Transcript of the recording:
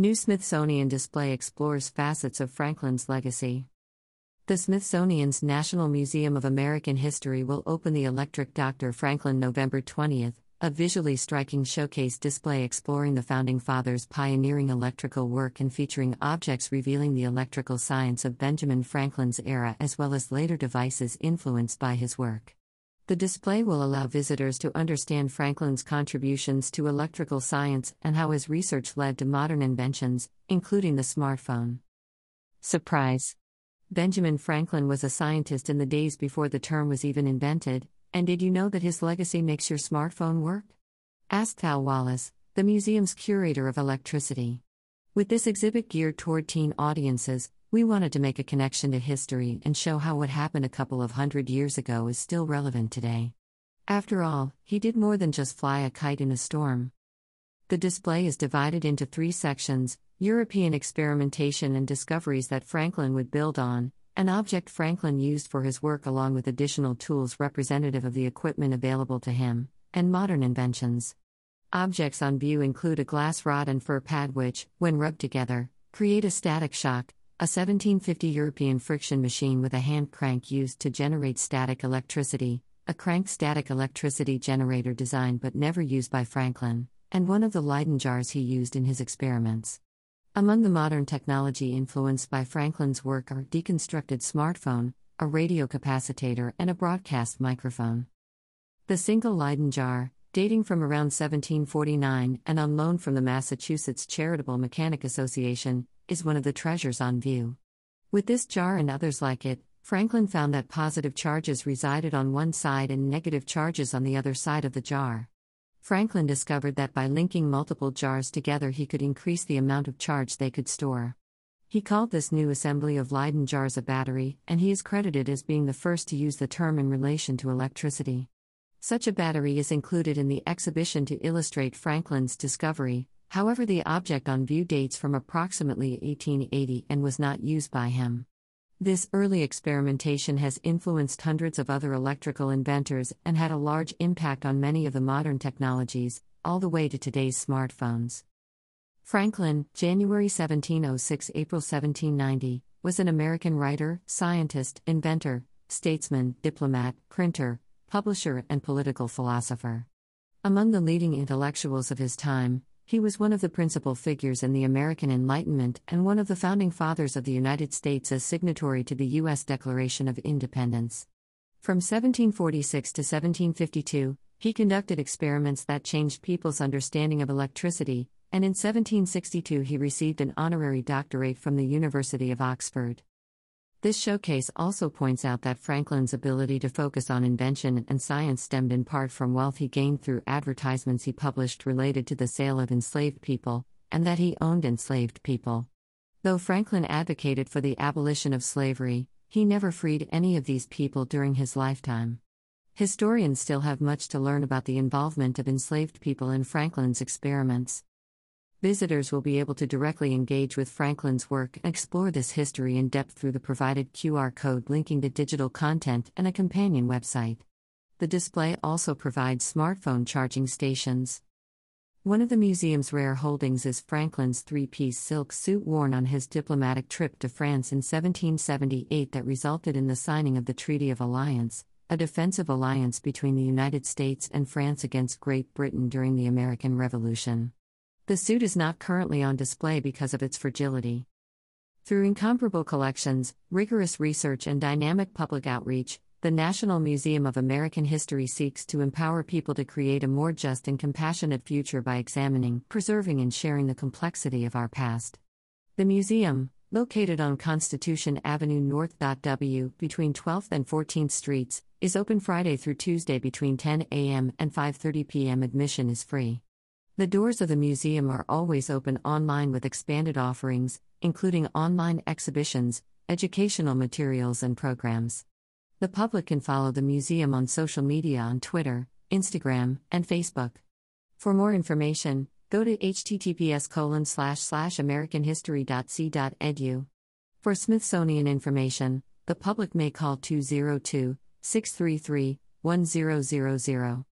New Smithsonian display explores facets of Franklin's legacy. The Smithsonian's National Museum of American History will open the Electric Dr. Franklin November 20th, a visually striking showcase display exploring the Founding Fathers' pioneering electrical work and featuring objects revealing the electrical science of Benjamin Franklin's era as well as later devices influenced by his work. The display will allow visitors to understand Franklin's contributions to electrical science and how his research led to modern inventions, including the smartphone. Surprise! Benjamin Franklin was a scientist in the days before the term was even invented, and did you know that his legacy makes your smartphone work? asked Hal Wallace, the museum's curator of electricity. With this exhibit geared toward teen audiences, we wanted to make a connection to history and show how what happened a couple of hundred years ago is still relevant today. After all, he did more than just fly a kite in a storm. The display is divided into three sections European experimentation and discoveries that Franklin would build on, an object Franklin used for his work along with additional tools representative of the equipment available to him, and modern inventions. Objects on view include a glass rod and fur pad which, when rubbed together, create a static shock, a 1750 European friction machine with a hand crank used to generate static electricity, a crank static electricity generator designed but never used by Franklin, and one of the Leyden jars he used in his experiments. Among the modern technology influenced by Franklin's work are deconstructed smartphone, a radio capacitator, and a broadcast microphone. The single Leyden jar, dating from around 1749 and on loan from the Massachusetts Charitable Mechanic Association, is one of the treasures on view. With this jar and others like it, Franklin found that positive charges resided on one side and negative charges on the other side of the jar. Franklin discovered that by linking multiple jars together, he could increase the amount of charge they could store. He called this new assembly of Leyden jars a battery, and he is credited as being the first to use the term in relation to electricity. Such a battery is included in the exhibition to illustrate Franklin's discovery, however, the object on view dates from approximately 1880 and was not used by him. This early experimentation has influenced hundreds of other electrical inventors and had a large impact on many of the modern technologies, all the way to today's smartphones. Franklin, January 1706 April 1790, was an American writer, scientist, inventor, statesman, diplomat, printer, publisher, and political philosopher. Among the leading intellectuals of his time, he was one of the principal figures in the American Enlightenment and one of the founding fathers of the United States as signatory to the U.S. Declaration of Independence. From 1746 to 1752, he conducted experiments that changed people's understanding of electricity, and in 1762 he received an honorary doctorate from the University of Oxford. This showcase also points out that Franklin's ability to focus on invention and science stemmed in part from wealth he gained through advertisements he published related to the sale of enslaved people, and that he owned enslaved people. Though Franklin advocated for the abolition of slavery, he never freed any of these people during his lifetime. Historians still have much to learn about the involvement of enslaved people in Franklin's experiments. Visitors will be able to directly engage with Franklin's work and explore this history in depth through the provided QR code linking to digital content and a companion website. The display also provides smartphone charging stations. One of the museum's rare holdings is Franklin's three piece silk suit worn on his diplomatic trip to France in 1778 that resulted in the signing of the Treaty of Alliance, a defensive alliance between the United States and France against Great Britain during the American Revolution. The suit is not currently on display because of its fragility. Through incomparable collections, rigorous research, and dynamic public outreach, the National Museum of American History seeks to empower people to create a more just and compassionate future by examining, preserving, and sharing the complexity of our past. The museum, located on Constitution Avenue North. W between 12th and 14th Streets, is open Friday through Tuesday between 10 a.m. and 5:30 p.m. Admission is free. The doors of the museum are always open online with expanded offerings, including online exhibitions, educational materials, and programs. The public can follow the museum on social media on Twitter, Instagram, and Facebook. For more information, go to https colon slash slash americanhistory.si.edu. For Smithsonian information, the public may call 202 633 1000.